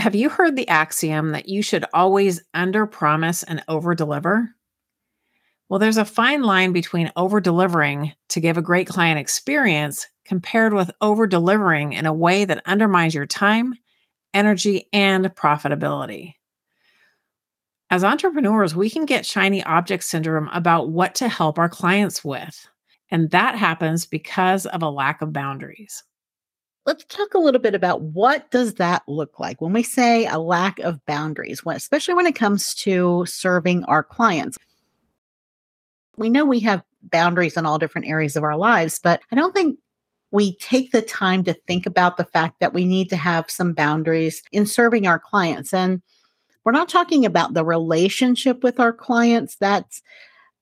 Have you heard the axiom that you should always under promise and over deliver? Well, there's a fine line between over delivering to give a great client experience compared with over delivering in a way that undermines your time energy, and profitability. As entrepreneurs, we can get shiny object syndrome about what to help our clients with. And that happens because of a lack of boundaries. Let's talk a little bit about what does that look like when we say a lack of boundaries, especially when it comes to serving our clients. We know we have boundaries in all different areas of our lives, but I don't think we take the time to think about the fact that we need to have some boundaries in serving our clients. And we're not talking about the relationship with our clients. That's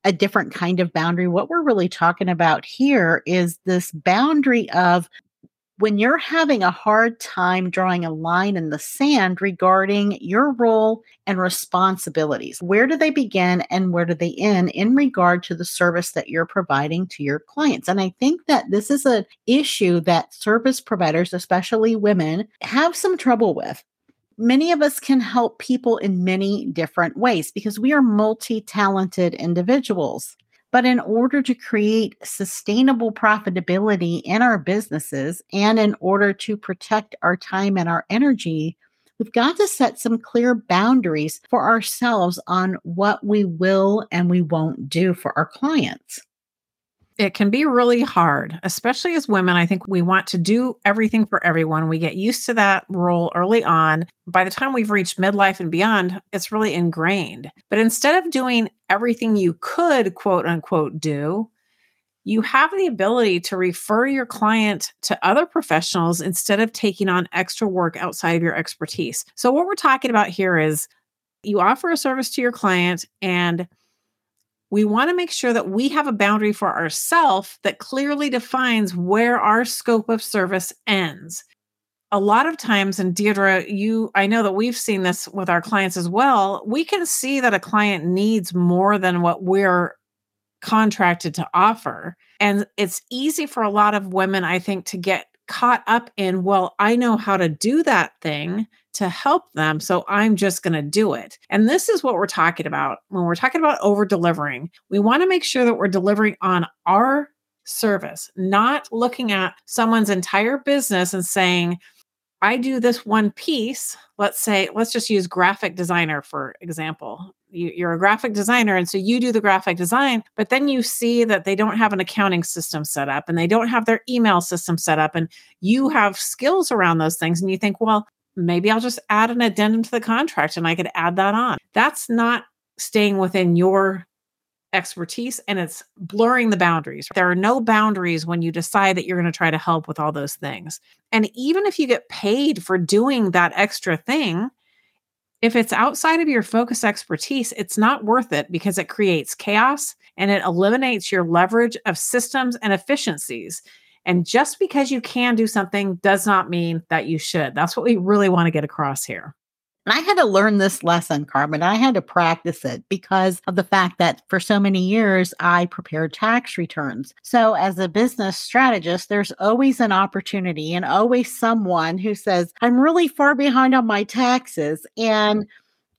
a different kind of boundary. What we're really talking about here is this boundary of when you're having a hard time drawing a line in the sand regarding your role and responsibilities, where do they begin and where do they end in regard to the service that you're providing to your clients? And I think that this is an issue that service providers, especially women, have some trouble with. Many of us can help people in many different ways because we are multi talented individuals. But in order to create sustainable profitability in our businesses and in order to protect our time and our energy, we've got to set some clear boundaries for ourselves on what we will and we won't do for our clients it can be really hard, especially as women. I think we want to do everything for everyone. We get used to that role early on. By the time we've reached midlife and beyond, it's really ingrained. But instead of doing everything you could, quote unquote, do, you have the ability to refer your client to other professionals instead of taking on extra work outside of your expertise. So, what we're talking about here is you offer a service to your client and we want to make sure that we have a boundary for ourselves that clearly defines where our scope of service ends. A lot of times, and Deirdre, you, I know that we've seen this with our clients as well. We can see that a client needs more than what we're contracted to offer. And it's easy for a lot of women, I think, to get caught up in, well, I know how to do that thing to help them. So I'm just going to do it. And this is what we're talking about when we're talking about over delivering. We want to make sure that we're delivering on our service, not looking at someone's entire business and saying, I do this one piece. Let's say, let's just use graphic designer for example. You, are a graphic designer, and so you do the graphic design, but then you see that they don't have an accounting system set up and they don't have their email system set up, and you have skills around those things. And you think, well, maybe I'll just add an addendum to the contract and I could add that on. That's not staying within your expertise and it's blurring the boundaries. There are no boundaries when you decide that you're going to try to help with all those things. And even if you get paid for doing that extra thing, if it's outside of your focus expertise, it's not worth it because it creates chaos and it eliminates your leverage of systems and efficiencies. And just because you can do something does not mean that you should. That's what we really want to get across here. And I had to learn this lesson, Carmen. I had to practice it because of the fact that for so many years I prepared tax returns. So, as a business strategist, there's always an opportunity and always someone who says, I'm really far behind on my taxes. And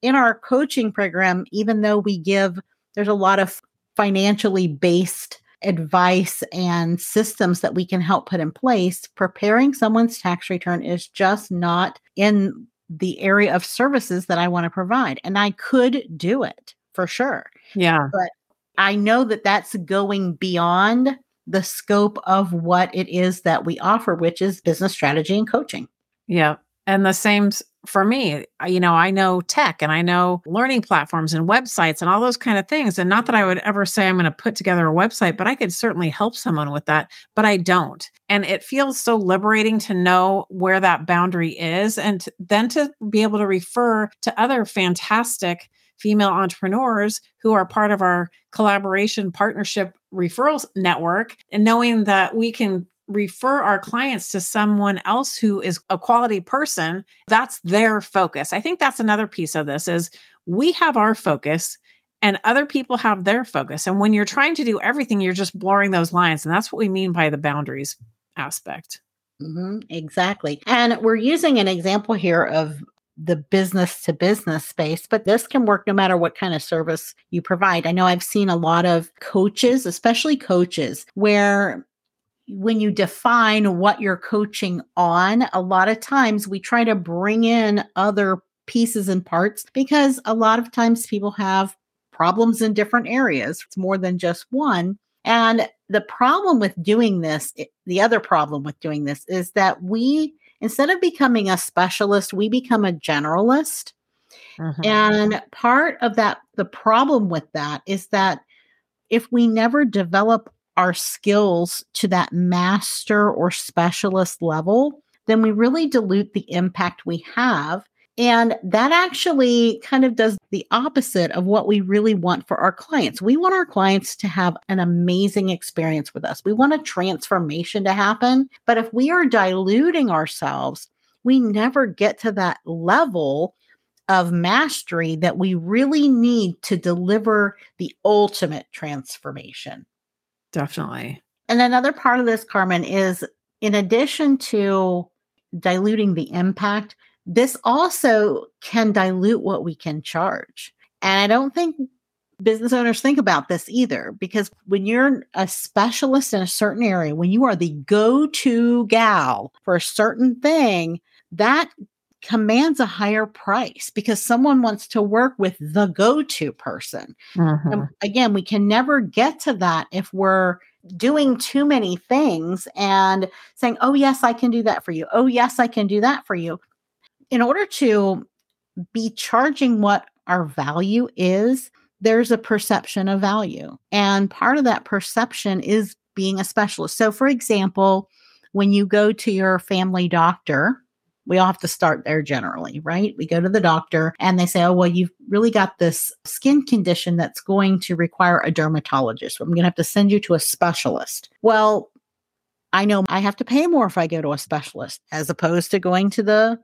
in our coaching program, even though we give, there's a lot of financially based advice and systems that we can help put in place, preparing someone's tax return is just not in the area of services that I want to provide. And I could do it for sure. Yeah. But I know that that's going beyond the scope of what it is that we offer, which is business strategy and coaching. Yeah. And the same for me. You know, I know tech and I know learning platforms and websites and all those kind of things. And not that I would ever say I'm going to put together a website, but I could certainly help someone with that, but I don't. And it feels so liberating to know where that boundary is and to, then to be able to refer to other fantastic female entrepreneurs who are part of our collaboration partnership referrals network and knowing that we can refer our clients to someone else who is a quality person that's their focus. I think that's another piece of this is we have our focus and other people have their focus. And when you're trying to do everything you're just blurring those lines. And that's what we mean by the boundaries aspect. Mm-hmm, exactly. And we're using an example here of the business to business space, but this can work no matter what kind of service you provide. I know I've seen a lot of coaches, especially coaches, where when you define what you're coaching on, a lot of times we try to bring in other pieces and parts because a lot of times people have problems in different areas. It's more than just one. And the problem with doing this, the other problem with doing this is that we, instead of becoming a specialist, we become a generalist. Mm-hmm. And part of that, the problem with that is that if we never develop our skills to that master or specialist level, then we really dilute the impact we have. And that actually kind of does the opposite of what we really want for our clients. We want our clients to have an amazing experience with us. We want a transformation to happen. But if we are diluting ourselves, we never get to that level of mastery that we really need to deliver the ultimate transformation. Definitely. And another part of this, Carmen, is in addition to diluting the impact, this also can dilute what we can charge. And I don't think business owners think about this either because when you're a specialist in a certain area, when you are the go to gal for a certain thing, that commands a higher price because someone wants to work with the go-to person. Mm-hmm. again, we can never get to that if we're doing too many things and saying, "Oh yes, I can do that for you. Oh yes, I can do that for you." In order to be charging what our value is, there's a perception of value. And part of that perception is being a specialist. So for example, when you go to your family doctor, we all have to start there generally, right? We go to the doctor and they say, oh, well, you've really got this skin condition that's going to require a dermatologist. I'm going to have to send you to a specialist. Well, I know I have to pay more if I go to a specialist as opposed to going to the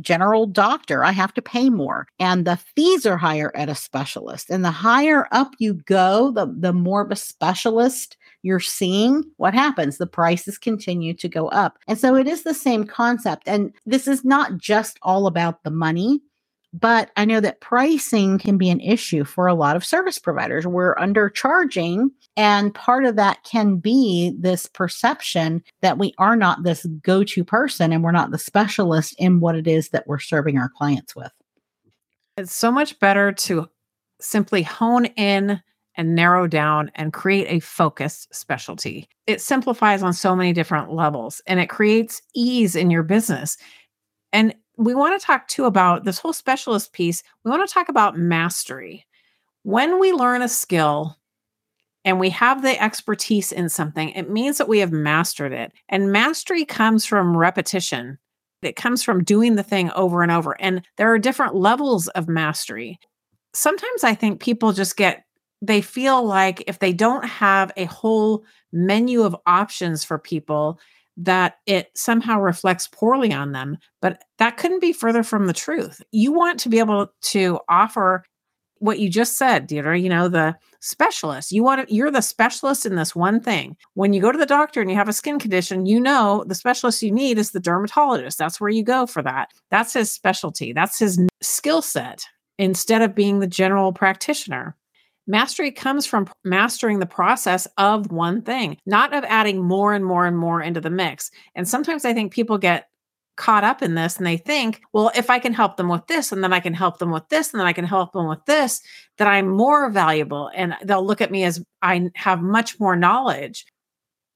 general doctor. I have to pay more. And the fees are higher at a specialist. And the higher up you go, the, the more of a specialist you're seeing what happens. The prices continue to go up. And so it is the same concept. And this is not just all about the money. But I know that pricing can be an issue for a lot of service providers. We're undercharging, and part of that can be this perception that we are not this go to person and we're not the specialist in what it is that we're serving our clients with. It's so much better to simply hone in and narrow down and create a focused specialty. It simplifies on so many different levels and it creates ease in your business. And we want to talk too about this whole specialist piece. We want to talk about mastery. When we learn a skill and we have the expertise in something, it means that we have mastered it. And mastery comes from repetition. It comes from doing the thing over and over. And there are different levels of mastery. Sometimes I think people just get they feel like if they don't have a whole menu of options for people, that it somehow reflects poorly on them. But that couldn't be further from the truth. You want to be able to offer what you just said, Deirdre, you know, the specialist. You want to, you're the specialist in this one thing. When you go to the doctor and you have a skin condition, you know the specialist you need is the dermatologist. That's where you go for that. That's his specialty. That's his skill set instead of being the general practitioner. Mastery comes from mastering the process of one thing, not of adding more and more and more into the mix. And sometimes I think people get caught up in this and they think, well, if I can help them with this, and then I can help them with this, and then I can help them with this, that I'm more valuable. And they'll look at me as I have much more knowledge.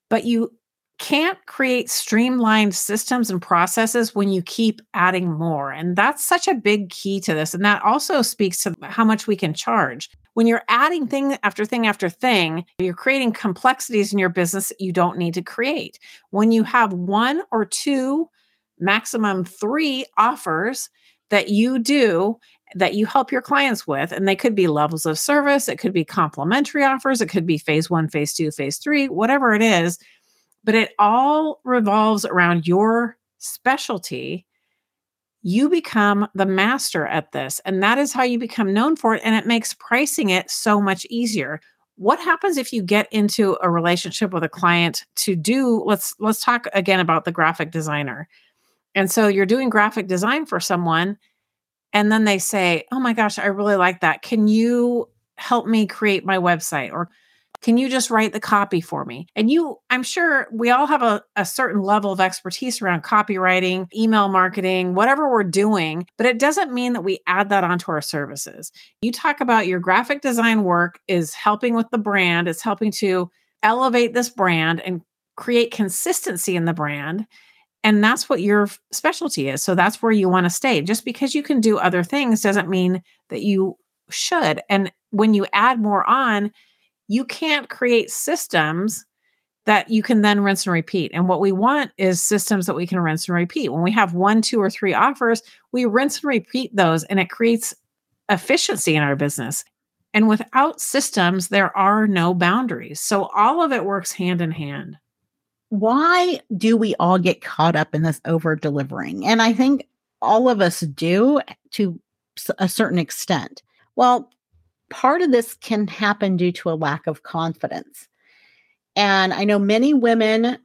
But you can't create streamlined systems and processes when you keep adding more. And that's such a big key to this. And that also speaks to how much we can charge. When you're adding thing after thing after thing, you're creating complexities in your business that you don't need to create. When you have one or two maximum three offers that you do that you help your clients with. And they could be levels of service, it could be complimentary offers, it could be phase one, phase two, phase three, whatever it is. But it all revolves around your specialty. You become the master at this. And that is how you become known for it. And it makes pricing it so much easier what happens if you get into a relationship with a client to do let's let's talk again about the graphic designer and so you're doing graphic design for someone, and then they say, Oh my gosh, I really like that. Can you help me create my website? Or can you just write the copy for me? And you, I'm sure we all have a, a certain level of expertise around copywriting, email marketing, whatever we're doing, but it doesn't mean that we add that onto our services. You talk about your graphic design work is helping with the brand, it's helping to elevate this brand and create consistency in the brand. And that's what your specialty is. So that's where you want to stay. Just because you can do other things doesn't mean that you should. And when you add more on, you can't create systems that you can then rinse and repeat. And what we want is systems that we can rinse and repeat. When we have one, two, or three offers, we rinse and repeat those, and it creates efficiency in our business. And without systems, there are no boundaries. So all of it works hand in hand why do we all get caught up in this over delivering? And I think all of us do to a certain extent. Well, part of this can happen due to a lack of confidence. And I know many women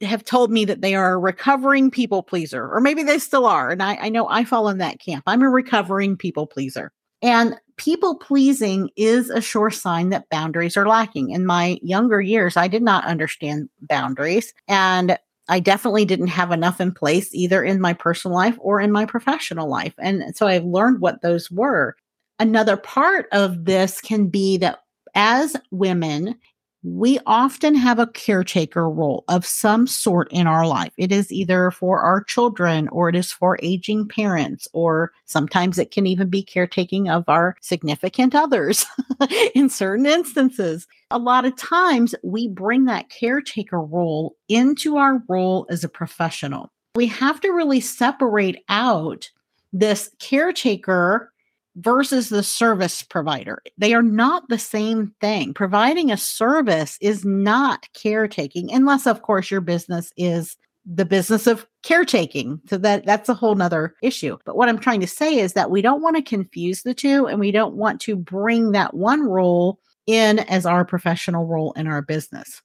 have told me that they are a recovering people pleaser, or maybe they still are. And I, I know I fall in that camp. I'm a recovering people pleaser. And people pleasing is a sure sign that boundaries are lacking. In my younger years, I did not understand boundaries. And I definitely didn't have enough in place either in my personal life or in my professional life. And so I've learned what those were. Another part of this can be that as women, we often have a caretaker role of some sort in our life. It is either for our children or it is for aging parents, or sometimes it can even be caretaking of our significant others in certain instances. A lot of times we bring that caretaker role into our role as a professional. We have to really separate out this caretaker versus the service provider. They are not the same thing. Providing a service is not caretaking, unless, of course, your business is the business of caretaking. So that that's a whole nother issue. But what I'm trying to say is that we don't want to confuse the two and we don't want to bring that one role in as our professional role in our business.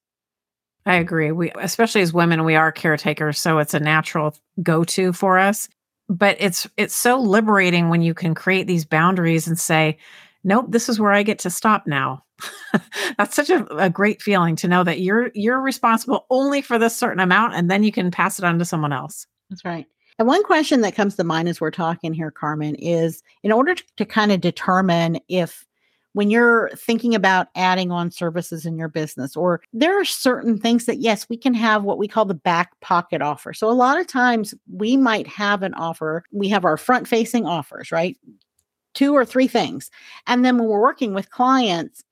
I agree. We especially as women, we are caretakers, so it's a natural go-to for us but it's it's so liberating when you can create these boundaries and say nope this is where i get to stop now. That's such a, a, great feeling to know that you're you're responsible only for this certain amount and then you can pass it on to someone else. That's right. And one question that comes to mind as we're talking here carmen is in order to, to kind of determine if when you're thinking about adding on services in your business or there are certain things that yes we can have what we call the back pocket offer so a lot of times we might have an offer we have our front facing offers right two or three things and then when we're working with clients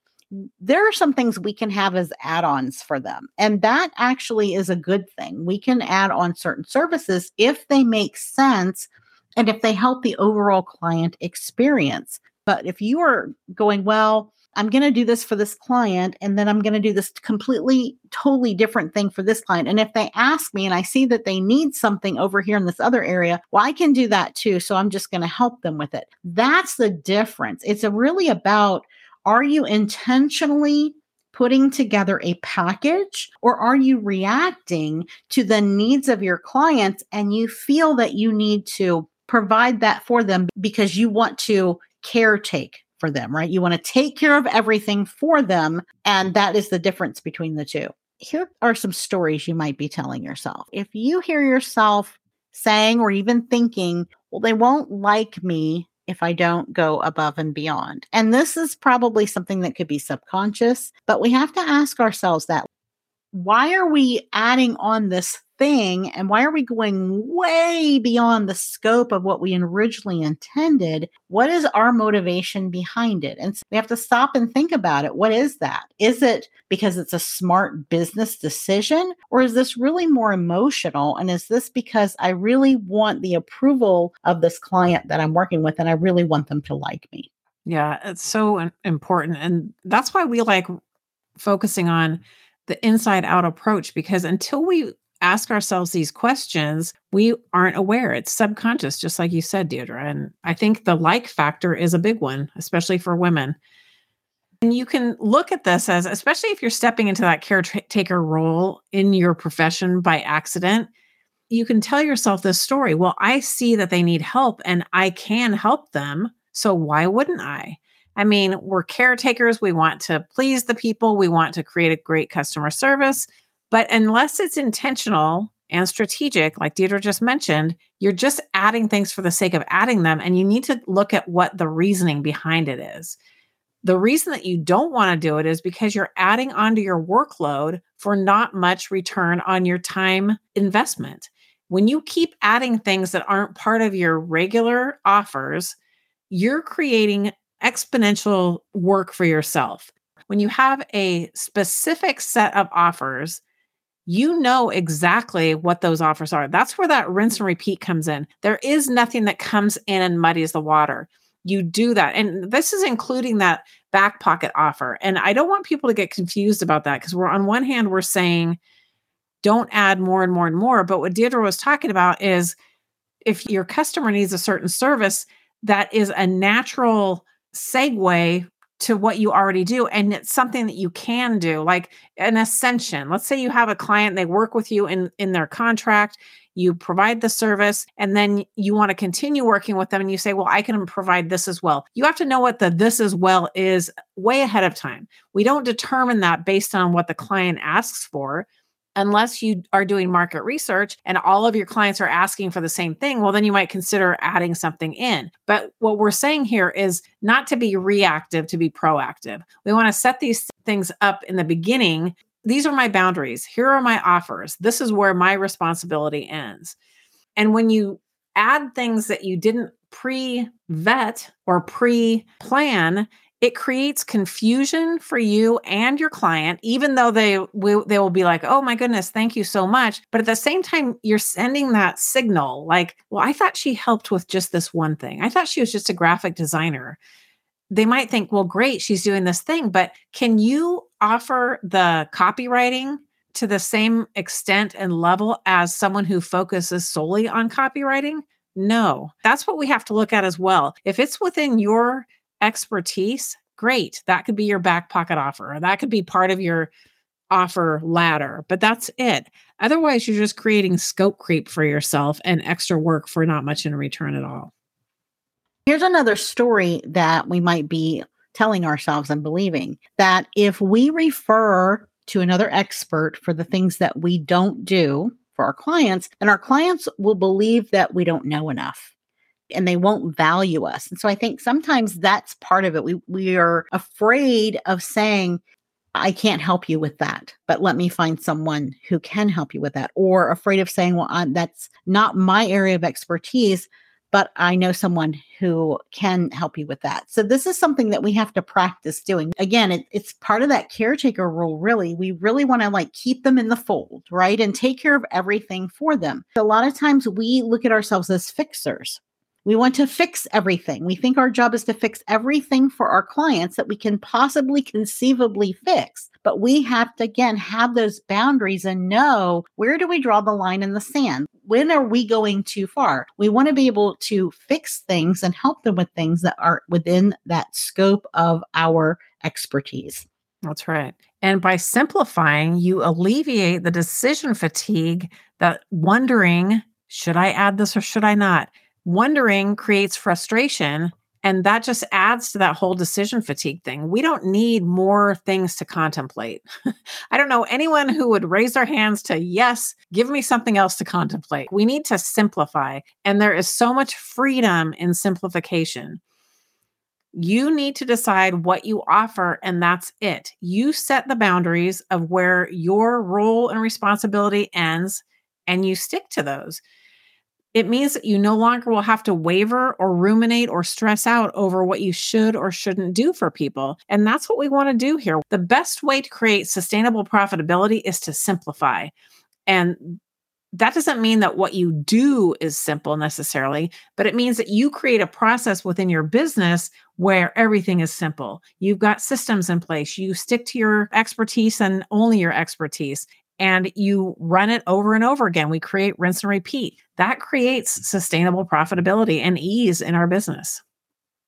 there are some things we can have as add ons for them. And that actually is a good thing. We can add on certain services if they make sense and if they help the overall client experience. But if you are going, well, I'm going to do this for this client, and then I'm going to do this completely, totally different thing for this client. And if they ask me and I see that they need something over here in this other area, well, I can do that too. So I'm just going to help them with it. That's the difference. It's really about are you intentionally putting together a package or are you reacting to the needs of your clients and you feel that you need to provide that for them because you want to caretake for them, right? You want to take care of everything for them. And that is the difference between the two. Here are some stories you might be telling yourself. If you hear yourself saying or even thinking, well, they won't like me if I don't go above and beyond. And this is probably something that could be subconscious, but we have to ask ourselves that why are we adding on this thing and why are we going way beyond the scope of what we originally intended? What is our motivation behind it? And so we have to stop and think about it. What is that? Is it because it's a smart business decision or is this really more emotional? And is this because i really want the approval of this client that i'm working with and i really want them to like me? Yeah it's so important and that's why we like focusing on the inside out approach because until we ask ourselves these questions, we aren't aware. It's subconscious, just like you said, Deirdre. And I think the like factor is a big one, especially for women. And you can look at this as, especially if you're stepping into that caretaker role in your profession by accident, you can tell yourself this story. Well, I see that they need help and I can help them. So why wouldn't I? I mean, we're caretakers. We want to please the people. We want to create a great customer service. But unless it's intentional and strategic, like Deirdre just mentioned, you're just adding things for the sake of adding them. And you need to look at what the reasoning behind it is. The reason that you don't want to do it is because you're adding onto your workload for not much return on your time investment. When you keep adding things that aren't part of your regular offers, you're creating exponential work for yourself. When you have a specific set of offers you know exactly what those offers are. That's where that rinse and repeat comes in. There is nothing that comes in and muddies the water. You do that. And this is including that back pocket offer. And I don't want people to get confused about that because we're on one hand, we're saying don't add more and more and more. But what Deirdre was talking about is if your customer needs a certain service, that is a natural segue to what you already do and it's something that you can do like an ascension. Let's say you have a client they work with you in in their contract you provide the service and then you want to continue working with them and you say well i can provide this as well. You have to know what the this as well is way ahead of time. We don't determine that based on what the client asks for unless you are doing market research and all of your clients are asking for the same thing, well, then you might consider adding something in. But what we're saying here is not to be reactive, to be proactive. We want to set these things up in the beginning. These are my boundaries. Here are my offers. This is where my responsibility ends. And when you add things that you didn't pre vet or pre plan, it creates confusion for you and your client even though they will they will be like oh my goodness thank you so much. But at the same time you're sending that signal like well i thought she helped with just this one thing. I thought she was just a graphic designer. They might think well great she's doing this thing but can you offer the copywriting to the same extent and level as someone who focuses solely on copywriting? No. That's what we have to look at as well. If it's within your expertise, great. That could be your back pocket offer, or that could be part of your offer ladder, but that's it. Otherwise, you're just creating scope creep for yourself and extra work for not much in return at all. Here's another story that we might be telling ourselves and believing that if we refer to another expert for the things that we don't do for our clients, then our clients will believe that we don't know enough and they won't value us. And so I think sometimes that's part of it. We we are afraid of saying I can't help you with that, but let me find someone who can help you with that or afraid of saying well I'm, that's not my area of expertise, but I know someone who can help you with that. So this is something that we have to practice doing. Again, it, it's part of that caretaker role, really. We really want to like keep them in the fold, right? And take care of everything for them. A lot of times we look at ourselves as fixers we want to fix everything. We think our job is to fix everything for our clients that we can possibly conceivably fix. But we have to, again, have those boundaries and know where do we draw the line in the sand? When are we going too far? We want to be able to fix things and help them with things that are within that scope of our expertise. That's right. And by simplifying, you alleviate the decision fatigue that wondering, should I add this or should I not? Wondering creates frustration. And that just adds to that whole decision fatigue thing. We don't need more things to contemplate. I don't know anyone who would raise their hands to, yes, give me something else to contemplate. We need to simplify. And there is so much freedom in simplification. You need to decide what you offer, and that's it. You set the boundaries of where your role and responsibility ends, and you stick to those. It means that you no longer will have to waver or ruminate or stress out over what you should or shouldn't do for people. And that's what we want to do here. The best way to create sustainable profitability is to simplify. And that doesn't mean that what you do is simple necessarily, but it means that you create a process within your business where everything is simple. You've got systems in place. You stick to your expertise and only your expertise and you run it over and over again. We create rinse and repeat. That creates sustainable profitability and ease in our business.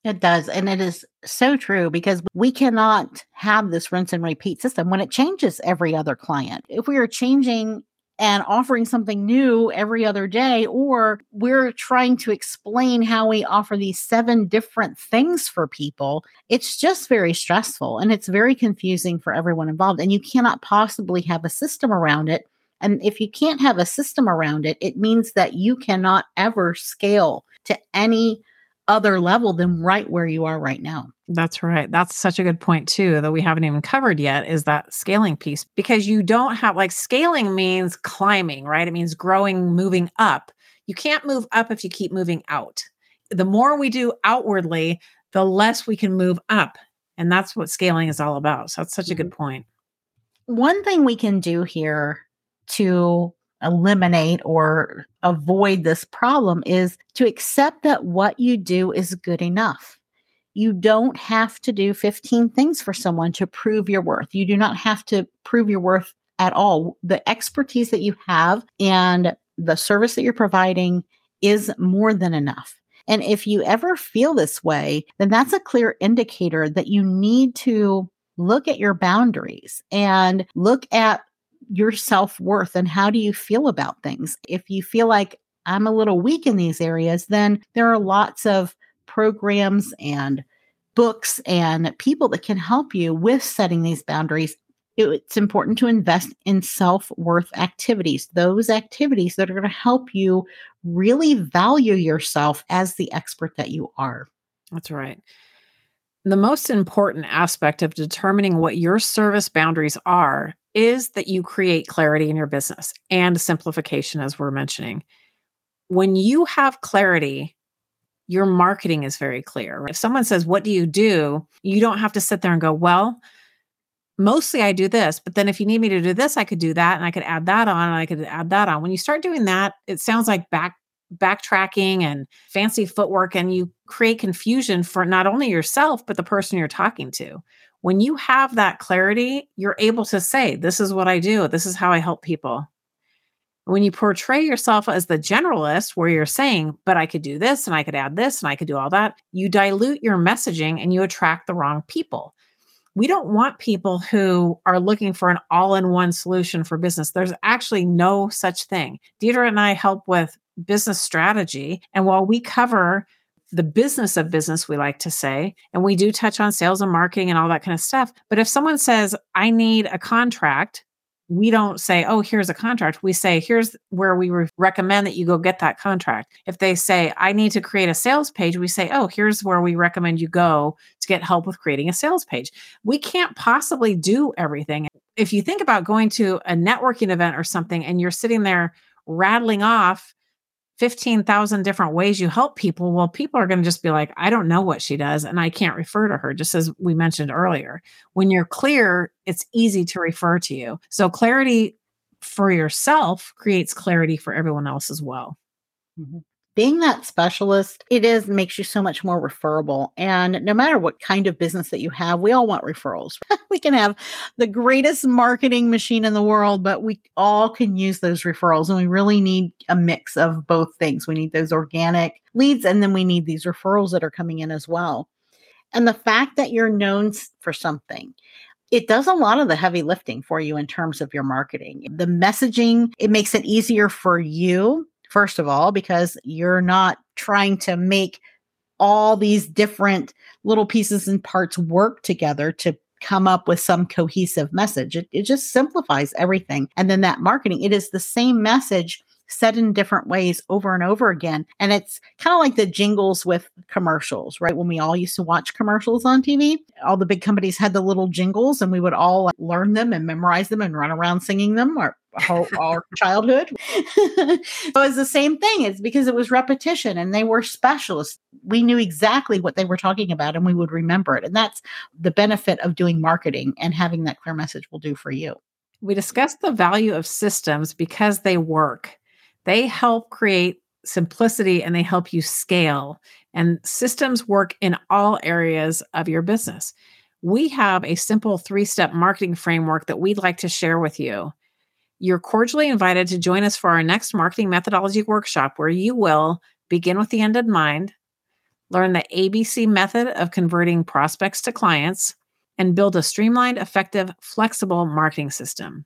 It does. And it is so true because we cannot have this rinse and repeat system when it changes every other client. If we are changing and offering something new every other day, or we're trying to explain how we offer these seven different things for people, it's just very stressful and it's very confusing for everyone involved. And you cannot possibly have a system around it. And if you can't have a system around it, it means that you cannot ever scale to any other level than right where you are right now. That's right. That's such a good point too that we haven't even covered yet is that scaling piece because you don't have like scaling means climbing, right? It means growing, moving up. You can't move up if you keep moving out. The more we do outwardly, the less we can move up. And that's what scaling is all about. So that's such a good mm-hmm. point. One thing we can do here to eliminate or avoid this problem is to accept that what you do is good enough. You don't have to do 15 things for someone to prove your worth. You do not have to prove your worth at all. The expertise that you have and the service that you're providing is more than enough. And if you ever feel this way, then that's a clear indicator that you need to look at your boundaries and look at your self worth and how do you feel about things. If you feel like I'm a little weak in these areas, then there are lots of programs and books and people that can help you with setting these boundaries. It's important to invest in self worth activities, those activities that are going to help you really value yourself as the expert that you are. That's right. The most important aspect of determining what your service boundaries are is that you create clarity in your business and simplification, as we're mentioning. When you have clarity, your marketing is very clear. If someone says, What do you do? You don't have to sit there and go, Well, mostly I do this, but then if you need me to do this, I could do that and I could add that on and I could add that on. When you start doing that, it sounds like back backtracking and fancy footwork and you create confusion for not only yourself but the person you're talking to when you have that clarity, you're able to say, This is what I do, this is how I help people. When you portray yourself as the generalist, where you're saying, But I could do this and I could add this and I could do all that, you dilute your messaging and you attract the wrong people. We don't want people who are looking for an all in one solution for business. There's actually no such thing. Deirdre and I help with business strategy. And while we cover the business of business, we like to say. And we do touch on sales and marketing and all that kind of stuff. But if someone says, I need a contract, we don't say, oh, here's a contract. We say, here's where we re- recommend that you go get that contract. If they say, I need to create a sales page, we say, oh, here's where we recommend you go to get help with creating a sales page. We can't possibly do everything. If you think about going to a networking event or something and you're sitting there rattling off 15,000 different ways you help people, well, people are going to just be like, I don't know what she does and I can't refer to her, just as we mentioned earlier. When you're clear, it's easy to refer to you. So, clarity for yourself creates clarity for everyone else as well. Mm-hmm being that specialist, it is makes you so much more referable. And no matter what kind of business that you have, we all want referrals. we can have the greatest marketing machine in the world, but we all can use those referrals. And we really need a mix of both things. We need those organic leads, and then we need these referrals that are coming in as well. And the fact that you're known for something, it does a lot of the heavy lifting for you in terms of your marketing. The messaging, it makes it easier for you first of all, because you're not trying to make all these different little pieces and parts work together to come up with some cohesive message. It, it just simplifies everything. And then that marketing, it is the same message said in different ways over and over again. And it's kind of like the jingles with commercials, right? When we all used to watch commercials on TV, all the big companies had the little jingles and we would all learn them and memorize them and run around singing them or our, our childhood. it was the same thing. It's because it was repetition and they were specialists. We knew exactly what they were talking about and we would remember it. And that's the benefit of doing marketing and having that clear message will do for you. We discussed the value of systems because they work. They help create simplicity and they help you scale. And systems work in all areas of your business. We have a simple three step marketing framework that we'd like to share with you. You're cordially invited to join us for our next marketing methodology workshop where you will begin with the end in mind, learn the ABC method of converting prospects to clients, and build a streamlined, effective, flexible marketing system.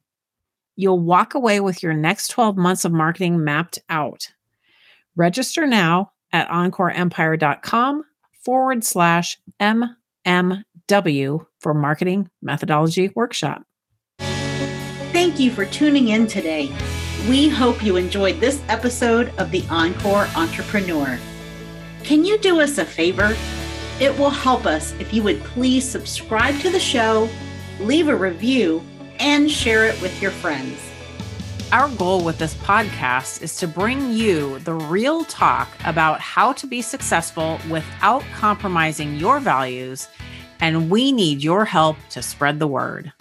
You'll walk away with your next 12 months of marketing mapped out. Register now at encoreempire.com forward slash MMW for Marketing Methodology Workshop. Thank you for tuning in today. We hope you enjoyed this episode of the Encore Entrepreneur. Can you do us a favor? It will help us if you would please subscribe to the show, leave a review, and share it with your friends. Our goal with this podcast is to bring you the real talk about how to be successful without compromising your values, and we need your help to spread the word.